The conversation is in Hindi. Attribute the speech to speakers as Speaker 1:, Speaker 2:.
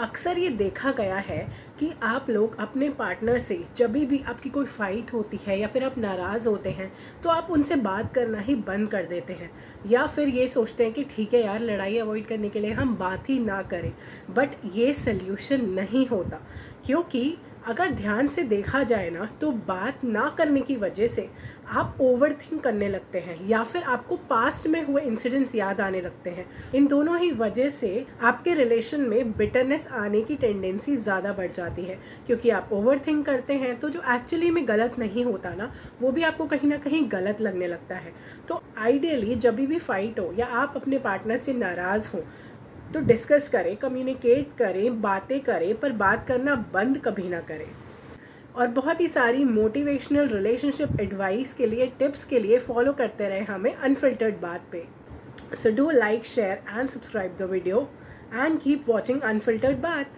Speaker 1: अक्सर ये देखा गया है कि आप लोग अपने पार्टनर से जब भी आपकी कोई फ़ाइट होती है या फिर आप नाराज़ होते हैं तो आप उनसे बात करना ही बंद कर देते हैं। या फिर ये सोचते हैं कि ठीक है यार, लड़ाई अवॉइड करने के लिए हम बात ही ना करें। बट ये सल्यूशन नहीं होता। क्योंकि अगर ध्यान से देखा जाए ना तो बात ना करने की वजह से आप ओवर थिंक करने लगते हैं, या फिर आपको पास्ट में हुए इंसिडेंट्स याद आने लगते हैं। इन दोनों ही वजह से आपके रिलेशन में बिटरनेस आने की टेंडेंसी ज़्यादा बढ़ जाती है, क्योंकि आप ओवर थिंक करते हैं तो जो एक्चुअली में गलत नहीं होता ना, वो भी आपको कहीं ना कहीं गलत लगने लगता है। तो आइडियली जब भी फाइट हो, या आप अपने पार्टनर से नाराज़ हो तो डिस्कस करें कम्युनिकेट करें, बातें करें, पर बात करना बंद कभी ना करें। और बहुत ही सारी मोटिवेशनल रिलेशनशिप एडवाइस के लिए टिप्स के लिए फॉलो करते रहे हमें अनफिल्टर्ड बात पे। So do like share and subscribe the video and keep watching unfiltered बात।